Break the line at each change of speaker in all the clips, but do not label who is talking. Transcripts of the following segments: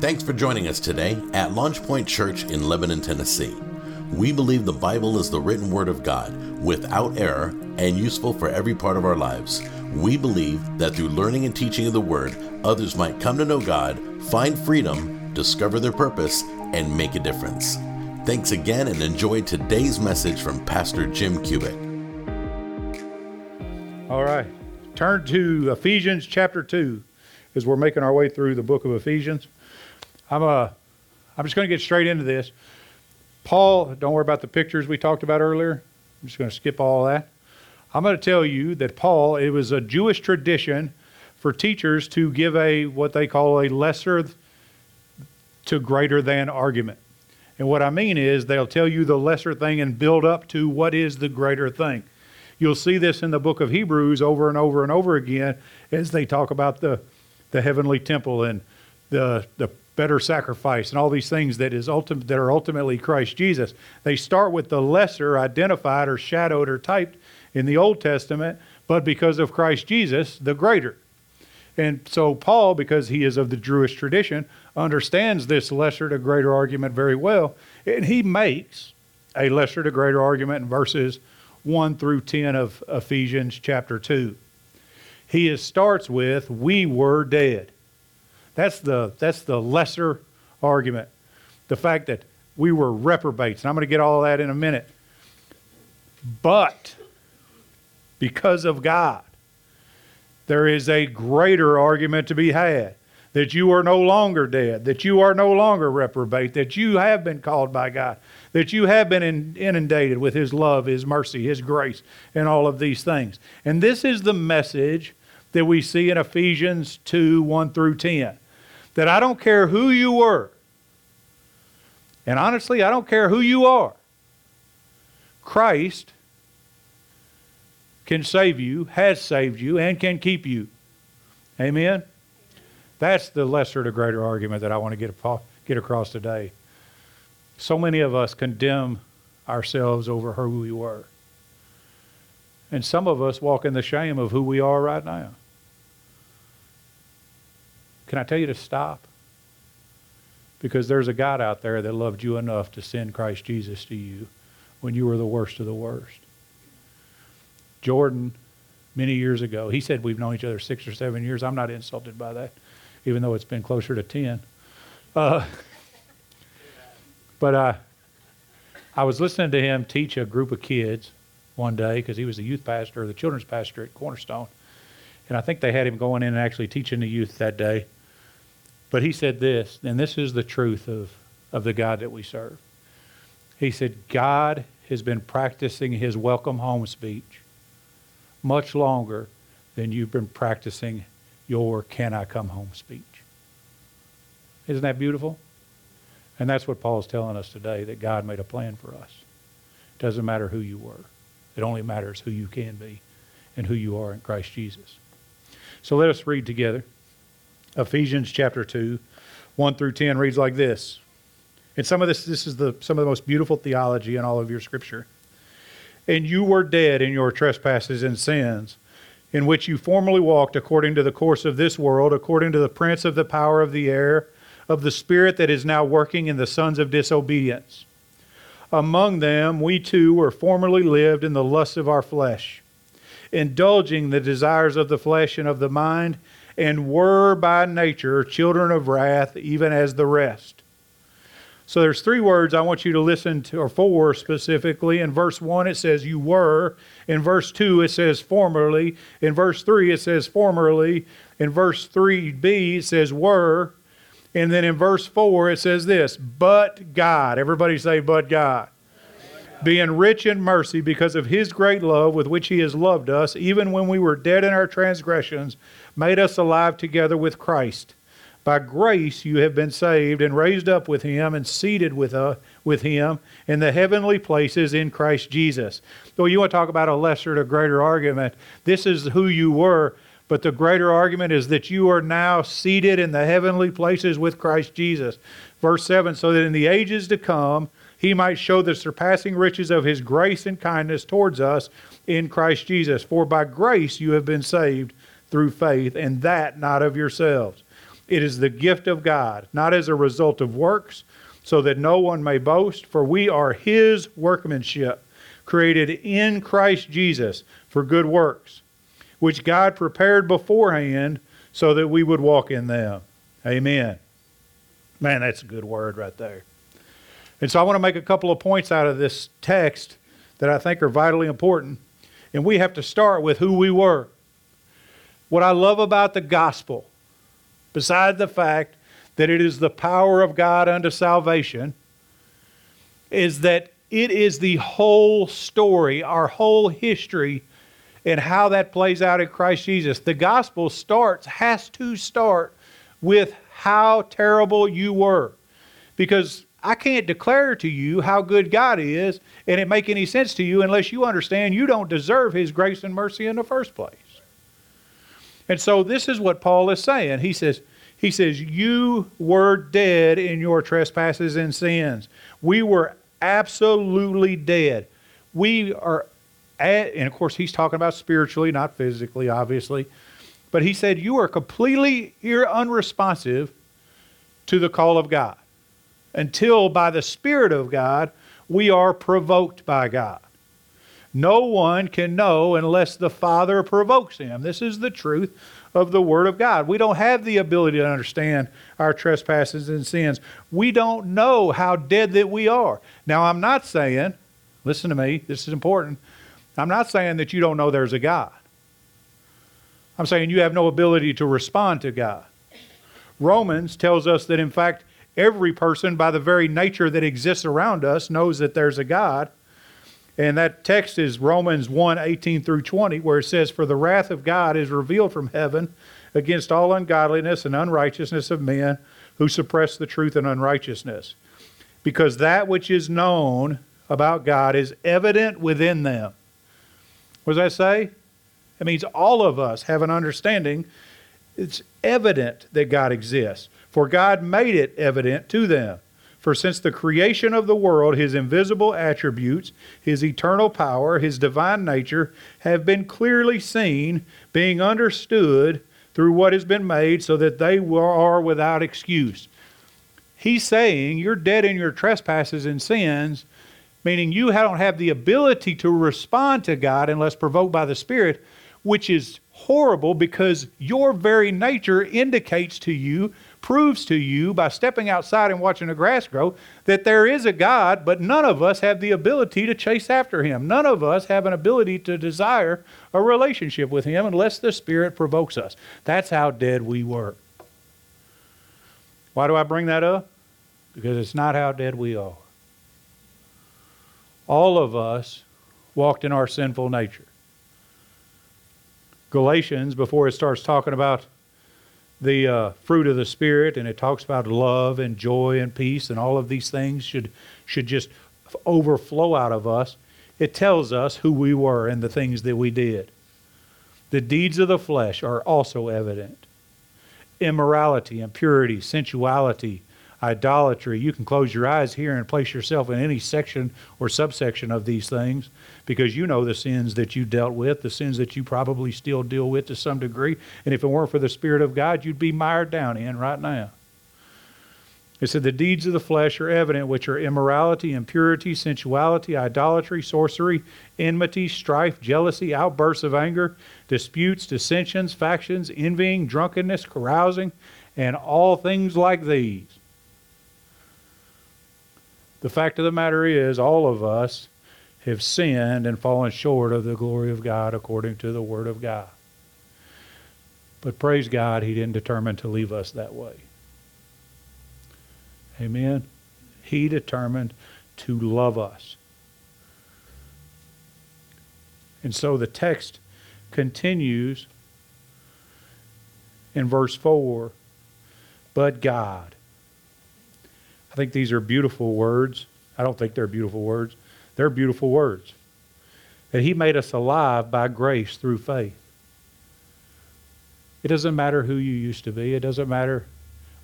Thanks for joining us today at Launch Point Church in Lebanon, Tennessee. We believe the Bible is the written word of God, without error, and useful for every part of our lives. We believe that through learning and teaching of the word, others might come to know God, find freedom, discover their purpose, and make a difference. Thanks again and enjoy today's message from Pastor Jim Cubitt.
All right. Turn to Ephesians chapter 2 as we're making our way through the book of Ephesians. I'm, uh, I'm just going to get straight into this. Paul, don't worry about the pictures we talked about earlier. I'm just going to skip all that. I'm going to tell you that Paul, it was a Jewish tradition for teachers to give a what they call a lesser to greater than argument. And what I mean is they'll tell you the lesser thing and build up to what is the greater thing. You'll see this in the book of Hebrews over and over and over again as they talk about the, the heavenly temple and the, the better sacrifice and all these things that is ultimate that are ultimately Christ Jesus. They start with the lesser identified or shadowed or typed in the Old Testament, but because of Christ Jesus, the greater. And so Paul, because he is of the Jewish tradition, understands this lesser to greater argument very well, and he makes a lesser to greater argument in verses 1 through 10 of Ephesians chapter 2. He starts with, We were dead. That's the, that's the lesser argument. The fact that we were reprobates. And I'm going to get all that in a minute. But because of God, there is a greater argument to be had that you are no longer dead, that you are no longer reprobate, that you have been called by God, that you have been inundated with His love, His mercy, His grace, and all of these things. And this is the message that we see in Ephesians 2 1 through 10 that I don't care who you were. And honestly, I don't care who you are. Christ can save you, has saved you, and can keep you. Amen? That's the lesser to greater argument that I want to get, get across today. So many of us condemn ourselves over who we were. And some of us walk in the shame of who we are right now. Can I tell you to stop? Because there's a God out there that loved you enough to send Christ Jesus to you when you were the worst of the worst. Jordan, many years ago, he said we've known each other six or seven years. I'm not insulted by that, even though it's been closer to 10. Uh, but uh, I was listening to him teach a group of kids one day because he was the youth pastor, or the children's pastor at Cornerstone. And I think they had him going in and actually teaching the youth that day. But he said this, and this is the truth of, of the God that we serve. He said, God has been practicing his welcome home speech much longer than you've been practicing your can I come home speech. Isn't that beautiful? And that's what Paul's telling us today that God made a plan for us. It doesn't matter who you were, it only matters who you can be and who you are in Christ Jesus. So let us read together. Ephesians chapter 2, 1 through 10 reads like this. And some of this, this is the, some of the most beautiful theology in all of your scripture. And you were dead in your trespasses and sins, in which you formerly walked according to the course of this world, according to the prince of the power of the air, of the spirit that is now working in the sons of disobedience. Among them, we too were formerly lived in the lusts of our flesh, indulging the desires of the flesh and of the mind and were by nature children of wrath, even as the rest. So there's three words I want you to listen to, or four specifically. In verse 1, it says, You were. In verse 2, it says, Formerly. In verse 3, it says, Formerly. In verse 3b, it says, Were. And then in verse 4, it says this, But God. Everybody say, But God being rich in mercy because of his great love with which he has loved us, even when we were dead in our transgressions, made us alive together with Christ. By grace you have been saved and raised up with him and seated with, uh, with him in the heavenly places in Christ Jesus. So you want to talk about a lesser to greater argument. This is who you were, but the greater argument is that you are now seated in the heavenly places with Christ Jesus. Verse 7 so that in the ages to come, he might show the surpassing riches of his grace and kindness towards us in Christ Jesus. For by grace you have been saved through faith, and that not of yourselves. It is the gift of God, not as a result of works, so that no one may boast, for we are his workmanship, created in Christ Jesus for good works, which God prepared beforehand so that we would walk in them. Amen. Man, that's a good word right there. And so I want to make a couple of points out of this text that I think are vitally important. And we have to start with who we were. What I love about the gospel, besides the fact that it is the power of God unto salvation, is that it is the whole story, our whole history, and how that plays out in Christ Jesus. The gospel starts, has to start with how terrible you were. Because I can't declare to you how good God is and it make any sense to you unless you understand you don't deserve his grace and mercy in the first place. And so this is what Paul is saying. He says, he says, You were dead in your trespasses and sins. We were absolutely dead. We are at, and of course, he's talking about spiritually, not physically, obviously. But he said, You are completely unresponsive to the call of God until by the Spirit of God we are provoked by God. No one can know unless the Father provokes him. This is the truth of the Word of God. We don't have the ability to understand our trespasses and sins. We don't know how dead that we are. Now, I'm not saying, listen to me, this is important. I'm not saying that you don't know there's a God. I'm saying you have no ability to respond to God. Romans tells us that, in fact, every person, by the very nature that exists around us, knows that there's a God. And that text is Romans 1 18 through 20, where it says, For the wrath of God is revealed from heaven against all ungodliness and unrighteousness of men who suppress the truth and unrighteousness. Because that which is known about God is evident within them. What does that say? It means all of us have an understanding. It's evident that God exists, for God made it evident to them. For since the creation of the world, his invisible attributes, his eternal power, his divine nature have been clearly seen, being understood through what has been made, so that they are without excuse. He's saying you're dead in your trespasses and sins, meaning you don't have the ability to respond to God unless provoked by the Spirit, which is horrible because your very nature indicates to you proves to you by stepping outside and watching the grass grow that there is a God, but none of us have the ability to chase after him. None of us have an ability to desire a relationship with him unless the Spirit provokes us. That's how dead we were. Why do I bring that up? Because it's not how dead we are. All of us walked in our sinful nature. Galatians, before it starts talking about the uh, fruit of the spirit and it talks about love and joy and peace and all of these things should should just overflow out of us. It tells us who we were and the things that we did. The deeds of the flesh are also evident. Immorality impurity sensuality idolatry you can close your eyes here and place yourself in any section or subsection of these things because you know the sins that you dealt with, the sins that you probably still deal with to some degree. And if it weren't for the Spirit of God, you'd be mired down in right now. It said, The deeds of the flesh are evident, which are immorality, impurity, sensuality, idolatry, sorcery, enmity, strife, jealousy, outbursts of anger, disputes, dissensions, factions, envying, drunkenness, carousing, and all things like these. The fact of the matter is, all of us have sinned and fallen short of the glory of God according to the Word of God. But praise God, He didn't determine to leave us that way. Amen. He determined to love us. And so the text continues in verse 4 but God. I think these are beautiful words. I don't think they're beautiful words. They're beautiful words. That He made us alive by grace through faith. It doesn't matter who you used to be, it doesn't matter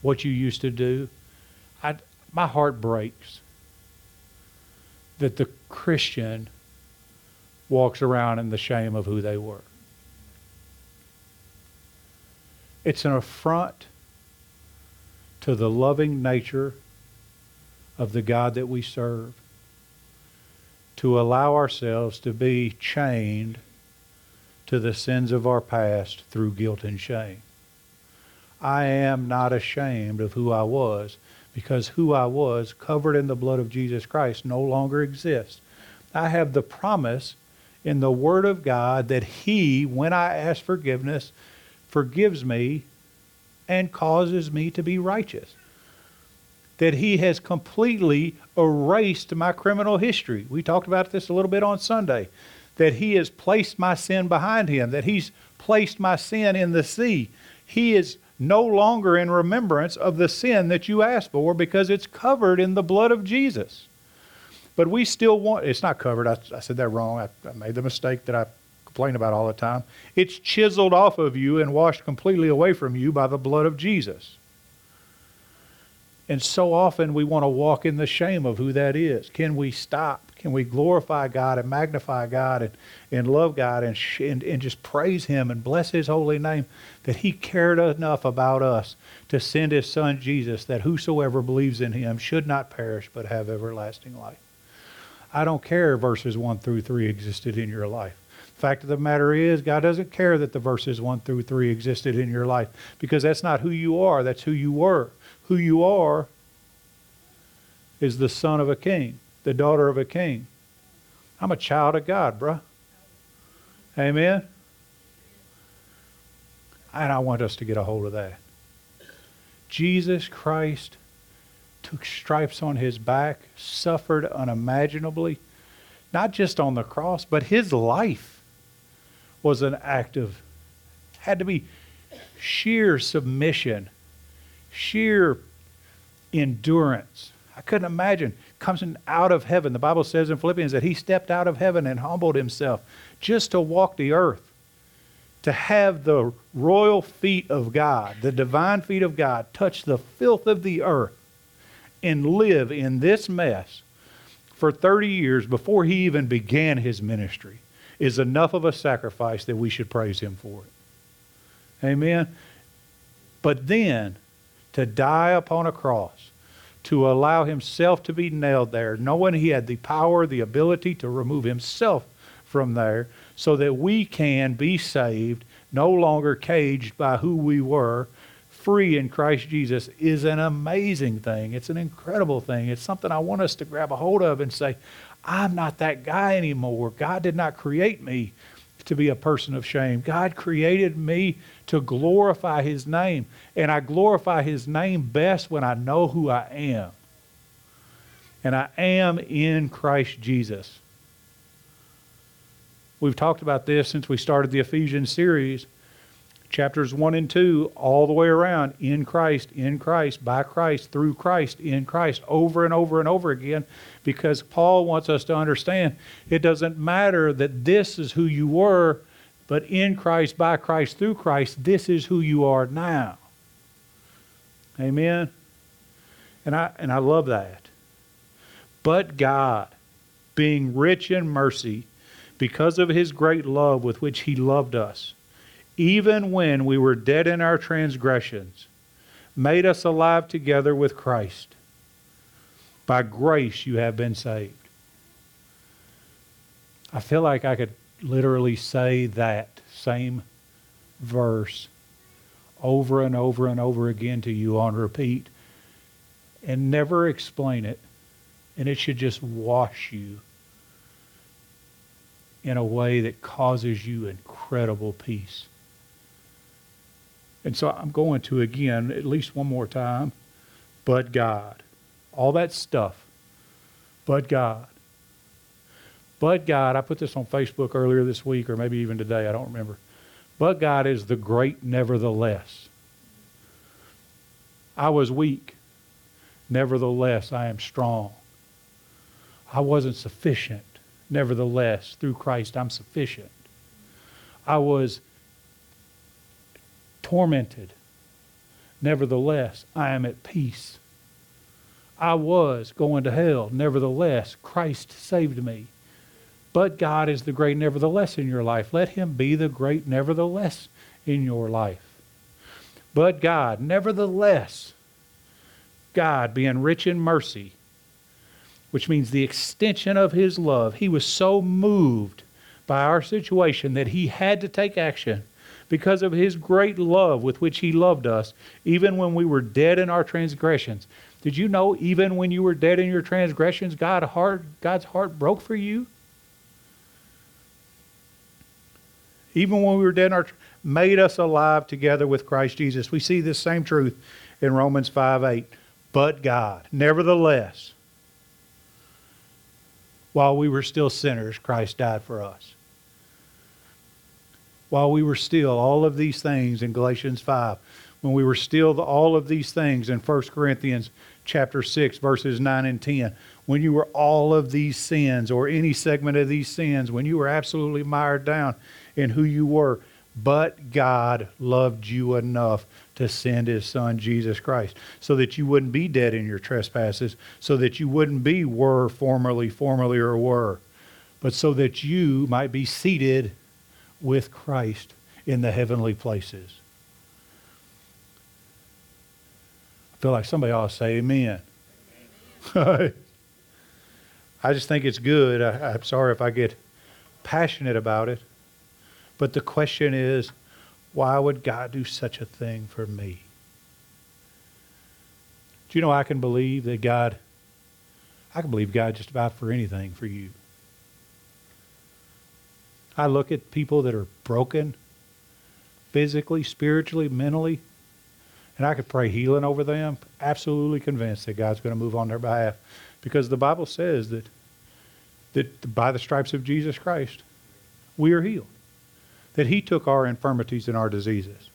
what you used to do. I, my heart breaks that the Christian walks around in the shame of who they were. It's an affront to the loving nature of the God that we serve, to allow ourselves to be chained to the sins of our past through guilt and shame. I am not ashamed of who I was because who I was, covered in the blood of Jesus Christ, no longer exists. I have the promise in the Word of God that He, when I ask forgiveness, forgives me and causes me to be righteous. That He has completely erased my criminal history. We talked about this a little bit on Sunday. That He has placed my sin behind Him, that He's placed my sin in the sea. He is no longer in remembrance of the sin that you asked for because it's covered in the blood of Jesus. But we still want, it's not covered. I, I said that wrong. I, I made the mistake that I complain about all the time. It's chiseled off of you and washed completely away from you by the blood of Jesus. And so often we want to walk in the shame of who that is. Can we stop? Can we glorify God and magnify God and, and love God and, sh- and, and just praise Him and bless His holy name that He cared enough about us to send His Son Jesus that whosoever believes in Him should not perish but have everlasting life? I don't care verses 1 through 3 existed in your life. The Fact of the matter is, God doesn't care that the verses 1 through 3 existed in your life because that's not who you are, that's who you were. Who you are is the son of a king, the daughter of a king. I'm a child of God, bruh. Amen? And I want us to get a hold of that. Jesus Christ took stripes on his back, suffered unimaginably, not just on the cross, but his life was an act of, had to be sheer submission, sheer endurance. I couldn't imagine coming out of heaven. The Bible says in Philippians that he stepped out of heaven and humbled himself just to walk the earth, to have the royal feet of God, the divine feet of God, touch the filth of the earth and live in this mess for 30 years before he even began his ministry is enough of a sacrifice that we should praise him for it. Amen. But then to die upon a cross, to allow himself to be nailed there, knowing he had the power, the ability to remove himself from there, so that we can be saved, no longer caged by who we were, free in Christ Jesus is an amazing thing. It's an incredible thing. It's something I want us to grab a hold of and say, I'm not that guy anymore. God did not create me to be a person of shame. God created me to glorify His name. And I glorify His name best when I know who I am. And I am in Christ Jesus. We've talked about this since we started the Ephesians series chapters 1 and 2 all the way around in Christ, in Christ, by Christ, through Christ, in Christ, over and over and over again, because Paul wants us to understand it doesn't matter that this is who you were, but in Christ, by Christ, through Christ, this is who you are now. Amen. And I and I love that. But God, being rich in mercy, because of his great love with which he loved us, even when we were dead in our transgressions, made us alive together with Christ. By grace you have been saved. I feel like I could literally say that same verse over and over and over again to you on repeat and never explain it. And it should just wash you in a way that causes you incredible peace. And so I'm going to again, at least one more time, but God. All that stuff, but God. But God, I put this on Facebook earlier this week, or maybe even today, I don't remember. But God is the great nevertheless. I was weak. Nevertheless, I am strong. I wasn't sufficient. Nevertheless, through Christ, I'm sufficient. I was tormented. Nevertheless, I am at peace. I was going to hell. Nevertheless, Christ saved me. But God is the great nevertheless in your life. Let him be the great nevertheless in your life. But God, nevertheless, God being rich in mercy, which means the extension of his love, he was so moved by our situation that he had to take action because of his great love with which he loved us, even when we were dead in our transgressions. Did you know, even when you were dead in your transgressions, God heart, God's heart broke for you? Even when we were dead in our made us alive together with Christ Jesus. We see this same truth in Romans 5 8. But God, nevertheless, while we were still sinners, Christ died for us while we were still all of these things in Galatians 5, when we were still all of these things in 1 Corinthians chapter 6 verses 9 and 10, when you were all of these sins or any segment of these sins, when you were absolutely mired down in who you were, but God loved you enough to send his son Jesus Christ so that you wouldn't be dead in your trespasses, so that you wouldn't be were formerly, formerly or were, but so that you might be seated with Christ in the heavenly places. I feel like somebody ought to say amen. I just think it's good. I, I'm sorry if I get passionate about it. But the question is, why would God do such a thing for me? Do you know I can believe that God, I can believe God just about for anything for you. I look at people that are broken physically, spiritually, mentally, and I could pray healing over them, absolutely convinced that God's going to move on their behalf. Because the Bible says that, that by the stripes of Jesus Christ, we are healed. That He took our infirmities and our diseases.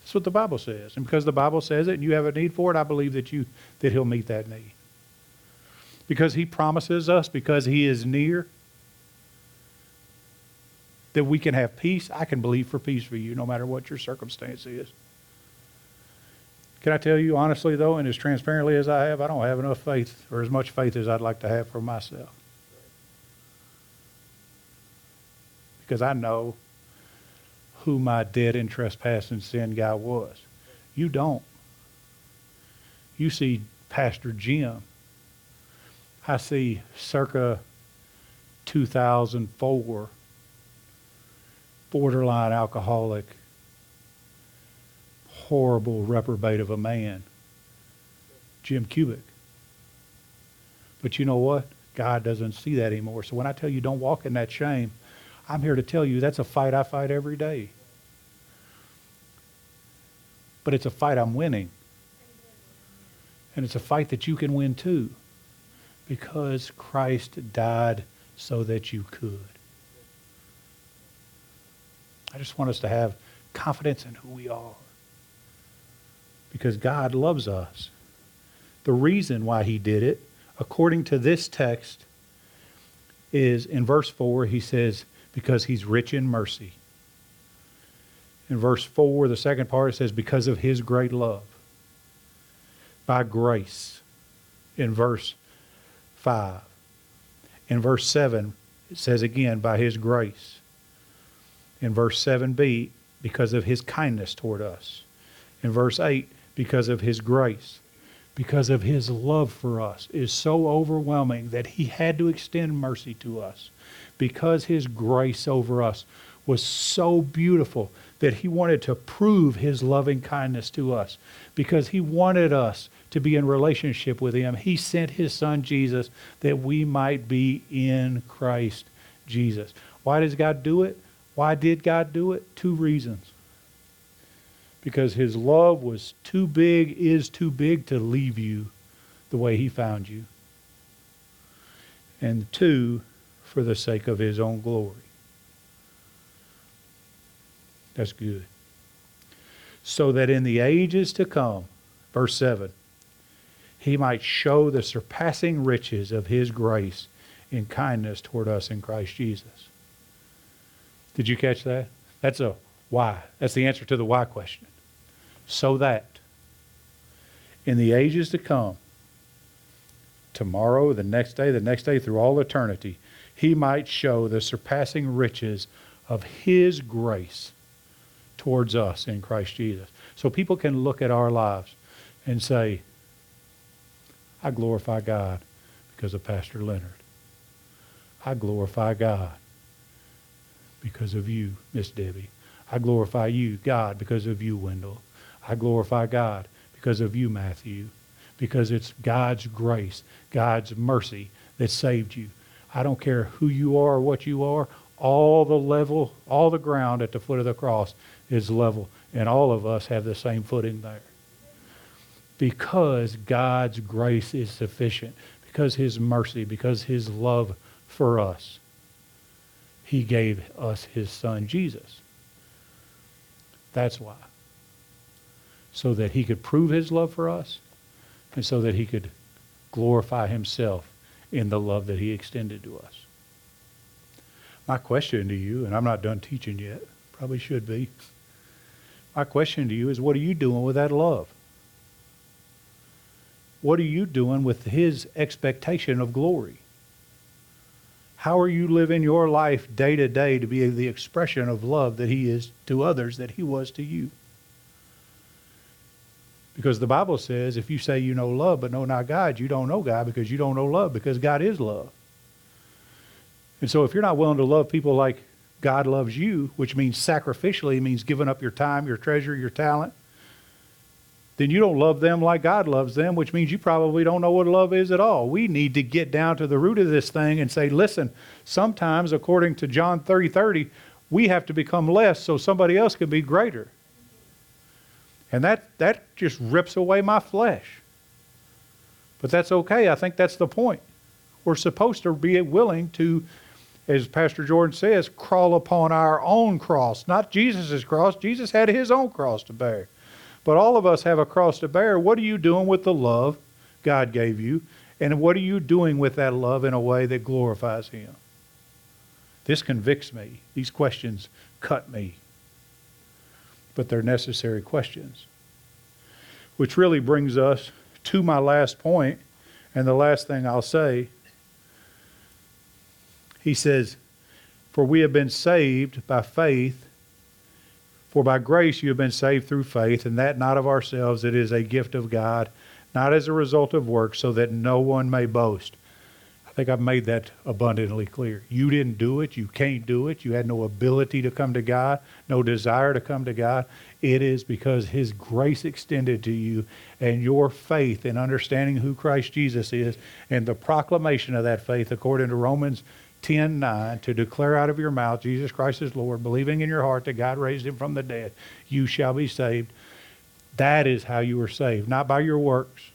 That's what the Bible says. And because the Bible says it and you have a need for it, I believe that you that He'll meet that need. Because He promises us, because He is near, that we can have peace, I can believe for peace for you no matter what your circumstance is. Can I tell you honestly, though, and as transparently as I have, I don't have enough faith or as much faith as I'd like to have for myself. Because I know who my dead in trespass and sin guy was. You don't. You see Pastor Jim. I see circa 2004 borderline alcoholic, horrible reprobate of a man, Jim Cubitt. But you know what? God doesn't see that anymore. So when I tell you don't walk in that shame, I'm here to tell you that's a fight I fight every day. But it's a fight I'm winning. And it's a fight that you can win too. Because Christ died so that you could. I just want us to have confidence in who we are. Because God loves us. The reason why he did it, according to this text, is in verse 4, he says, because he's rich in mercy. In verse 4, the second part, it says, because of his great love. By grace. In verse 5. In verse 7, it says again, by his grace in verse 7b, because of his kindness toward us. In verse 8, because of his grace. Because of his love for us is so overwhelming that he had to extend mercy to us. Because his grace over us was so beautiful that he wanted to prove his loving kindness to us. Because he wanted us to be in relationship with him, he sent his son Jesus that we might be in Christ Jesus. Why does God do it? Why did God do it? Two reasons. Because his love was too big, is too big to leave you the way he found you. And two, for the sake of his own glory. That's good. So that in the ages to come, verse 7, he might show the surpassing riches of his grace in kindness toward us in Christ Jesus. Did you catch that? That's a why. That's the answer to the why question. So that in the ages to come, tomorrow, the next day, the next day, through all eternity, he might show the surpassing riches of his grace towards us in Christ Jesus. So people can look at our lives and say, I glorify God because of Pastor Leonard. I glorify God because of you, Miss Debbie. I glorify you, God, because of you, Wendell. I glorify God because of you, Matthew, because it's God's grace, God's mercy that saved you. I don't care who you are or what you are, all the level, all the ground at the foot of the cross is level, and all of us have the same footing there. Because God's grace is sufficient, because His mercy, because His love for us, He gave us His Son Jesus. That's why. So that He could prove His love for us, and so that He could glorify Himself in the love that He extended to us. My question to you, and I'm not done teaching yet, probably should be. My question to you is what are you doing with that love? What are you doing with his expectation of glory? How are you living your life day to day to be the expression of love that he is to others that he was to you? Because the Bible says if you say you know love but know not God, you don't know God because you don't know love because God is love. And so if you're not willing to love people like God loves you, which means sacrificially, means giving up your time, your treasure, your talent, then you don't love them like God loves them, which means you probably don't know what love is at all. We need to get down to the root of this thing and say, listen, sometimes, according to John 30 30, we have to become less so somebody else can be greater. And that, that just rips away my flesh. But that's okay. I think that's the point. We're supposed to be willing to as Pastor Jordan says, crawl upon our own cross, not Jesus' cross. Jesus had his own cross to bear. But all of us have a cross to bear. What are you doing with the love God gave you? And what are you doing with that love in a way that glorifies Him? This convicts me. These questions cut me. But they're necessary questions. Which really brings us to my last point, and the last thing I'll say he says, For we have been saved by faith. For by grace you have been saved through faith, and that not of ourselves, it is a gift of God, not as a result of works, so that no one may boast. Think I've made that abundantly clear. You didn't do it. You can't do it. You had no ability to come to God, no desire to come to God. It is because His grace extended to you and your faith in understanding who Christ Jesus is and the proclamation of that faith, according to Romans 10 9 to declare out of your mouth Jesus Christ is Lord, believing in your heart that God raised him from the dead, you shall be saved. That is how you are saved, not by your works.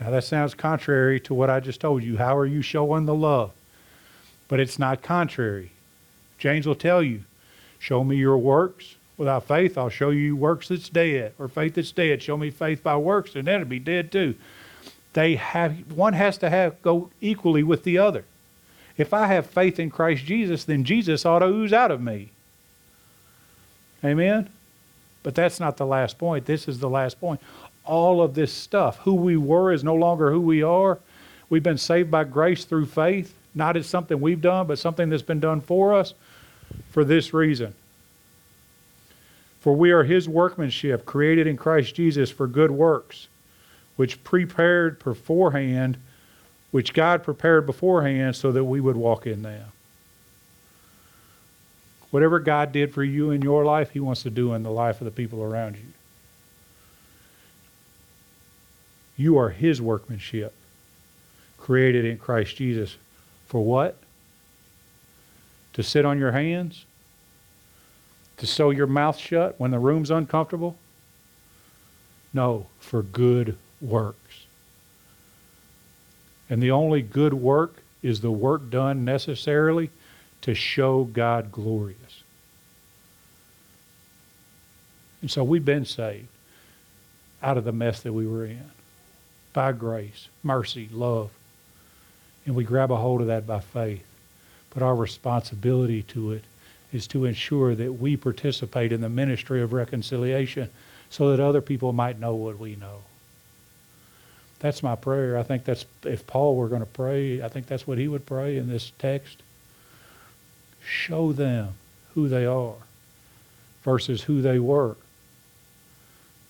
Now, that sounds contrary to what I just told you. How are you showing the love? But it's not contrary. James will tell you, Show me your works. Without faith, I'll show you works that's dead, or faith that's dead. Show me faith by works, and then it'll be dead too. They have one has to have go equally with the other. If I have faith in Christ Jesus, then Jesus ought to ooze out of me. Amen? But that's not the last point. This is the last point. All of this stuff, who we were is no longer who we are. We've been saved by grace through faith, not as something we've done, but something that's been done for us for this reason. For we are his workmanship, created in Christ Jesus for good works, which prepared beforehand which God prepared beforehand so that we would walk in them. Whatever God did for you in your life, He wants to do in the life of the people around you. You are His workmanship, created in Christ Jesus. For what? To sit on your hands? To sew your mouth shut when the room's uncomfortable? No, for good works. And the only good work is the work done necessarily to show God glorious. And so we've been saved out of the mess that we were in by grace, mercy, love. And we grab a hold of that by faith. But our responsibility to it is to ensure that we participate in the ministry of reconciliation so that other people might know what we know. That's my prayer. I think that's, if Paul were going to pray, I think that's what he would pray in this text. Show them who they are versus who they were.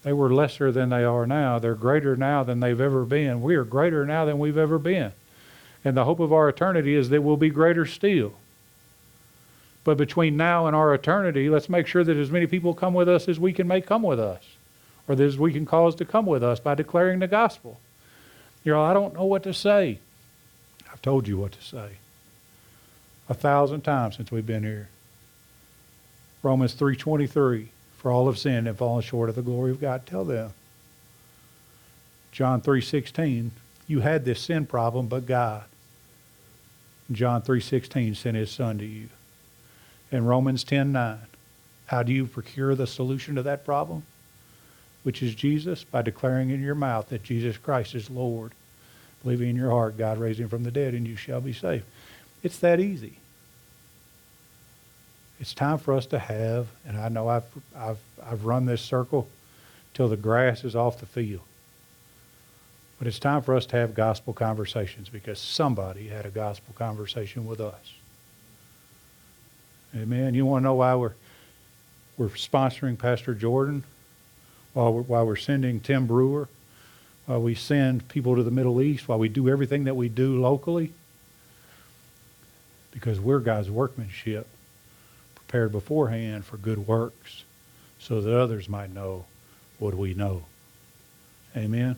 They were lesser than they are now. They're greater now than they've ever been. We are greater now than we've ever been. And the hope of our eternity is that we'll be greater still. But between now and our eternity, let's make sure that as many people come with us as we can make come with us, or that as we can cause to come with us by declaring the gospel. You know, I don't know what to say. I've told you what to say a thousand times since we've been here. Romans 3:23 for all have sinned and fallen short of the glory of God. Tell them. John 3:16 you had this sin problem but God. John 3:16 sent his son to you. In Romans 10:9 how do you procure the solution to that problem? Which is Jesus by declaring in your mouth that Jesus Christ is Lord. Believing in your heart God raised him from the dead and you shall be saved. It's that easy. It's time for us to have, and I know I've, I've, I've run this circle till the grass is off the field. But it's time for us to have gospel conversations because somebody had a gospel conversation with us. Amen. You want to know why we're, we're sponsoring Pastor Jordan? While we're, while we're sending Tim Brewer? While we send people to the Middle East? While we do everything that we do locally? Because we're God's workmanship prepared beforehand for good works so that others might know what we know. Amen.